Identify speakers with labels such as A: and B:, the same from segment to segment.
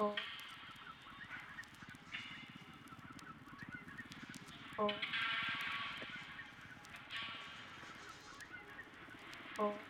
A: 어. 어. 어.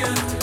B: you.